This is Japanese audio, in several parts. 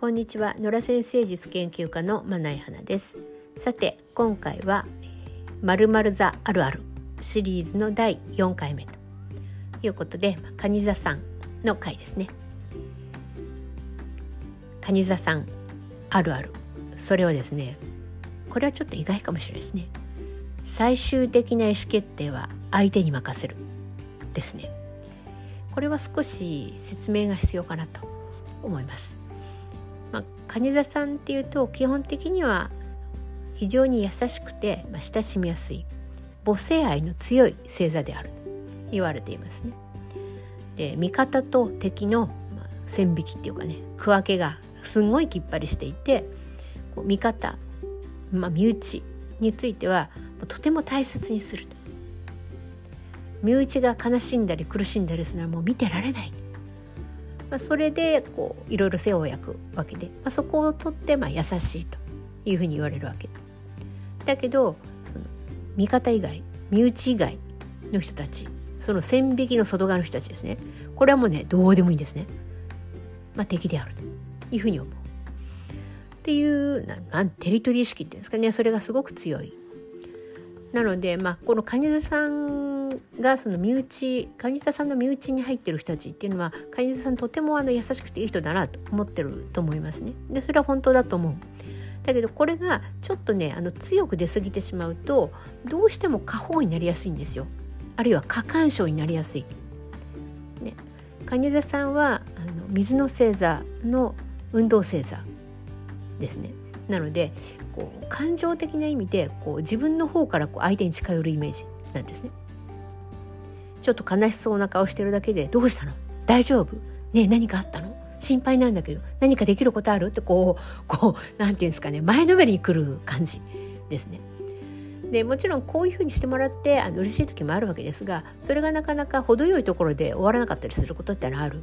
こんにちは。野良先生術研究家のまない花です。さて今回はまるまる座あるあるシリーズの第4回目ということで蟹座さんの回ですね。蟹座さんあるある。それはですねこれはちょっと意外かもしれないですね。最終的な意思決定は相手に任せるですね。これは少し説明が必要かなと思います、蟹座さんっていうと基本的には非常に優しくて、まあ、親しみやすい母性愛の強い星座である。と言われていますね。で味方と敵の、ま、線引きっていうかね区分けがすんごいきっぱりしていてこう味方、まあ、身内についてはとても大切にすると。身内が悲しんだり苦しんだりするのはもう見てられない。まあ、それでこういろいろ世話を焼くわけで、まあ、そこをとってまあ優しいというふうに言われるわけ。だけどその味方以外身内以外の人たちその線引きの外側の人たちですね。これはもうねどうでもいいんですね、まあ、敵であるというふうに思う。っていうなんテリトリー意識っていうんですかね。それがすごく強い。なので、まあ、この蟹座さんがその身内蟹座さんの身内に入ってる人たちっていうのは蟹座さんとてもあの優しくていい人だなと思ってると思いますね。でそれは本当だと思う。だけどこれがちょっとねあの強く出過ぎてしまうとどうしても過保になりやすいんですよ。あるいは過干渉になりやすい。ね、蟹座さんはあの水の星座の運動星座ですね。なのでこう感情的な意味でこう自分の方からこう相手に近寄るイメージなんですね。ちょっと悲しそうな顔してるだけで「どうしたの？大丈夫？ね何かあったの？心配なんだけど何かできることある?」ってこう こう何て言うんですかね前のめりに来る感じですね。でもちろんこういうふうにしてもらってあの嬉しい時もあるわけですがそれがなかなか程よいところで終わらなかったりすることってある。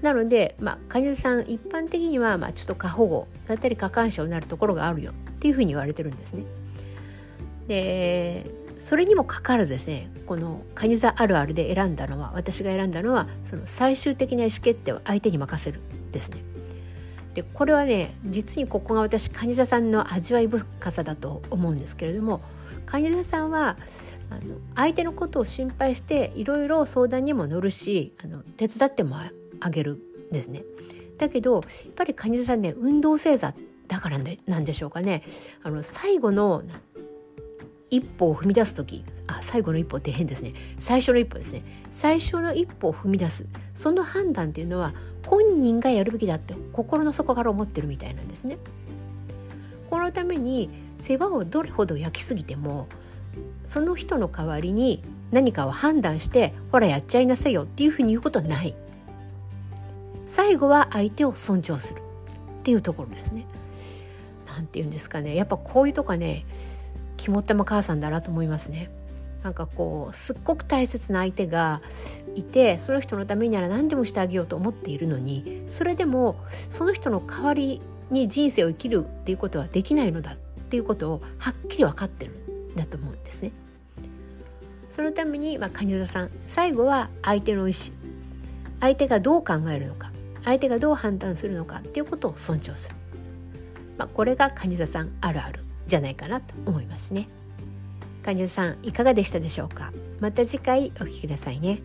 なので、まあ、患者さん一般的には、まあ、ちょっと過保護だったり過干渉になるところがあるよっていうふうに言われてるんですね。でそれにもかかわらずですねこの蟹座あるあるで選んだのは私が選んだのはその最終的な意思決定は相手に任せるですね。でこれはね実にここが私蟹座さんの味わい深さだと思うんですけれども蟹座さんはあの相手のことを心配していろいろ相談にも乗るしあの手伝ってもあげるんですね。だけどやっぱり蟹座さんね運動星座だからなんでしょうかねあの最後の一歩を踏み出す時あ最後の一歩って変ですね。最初の一歩ですね。最初の一歩を踏み出す。その判断っていうのは本人がやるべきだって心の底から思ってるみたいなんですね。このために世話をどれほど焼きすぎてもその人の代わりに何かを判断してほらやっちゃいなさいよっていうふうに言うことはない。最後は相手を尊重するっていうところですね。なんて言うんですかね。やっぱこういうとかね肝っ玉母さんだなと思いますね。なんかこうすっごく大切な相手がいてその人のためになら何でもしてあげようと思っているのにそれでもその人の代わりに人生を生きるっていうことはできないのだっていうことをはっきり分かってるんだと思うんですね。そのために、まあ、蟹座さん最後は相手の意思相手がどう考えるのか相手がどう判断するのかっていうことを尊重する、まあ、これが蟹座さんあるあるじゃないかなと思いますね。患者さんいかがでしたでしょうか？また次回お聴きくださいね。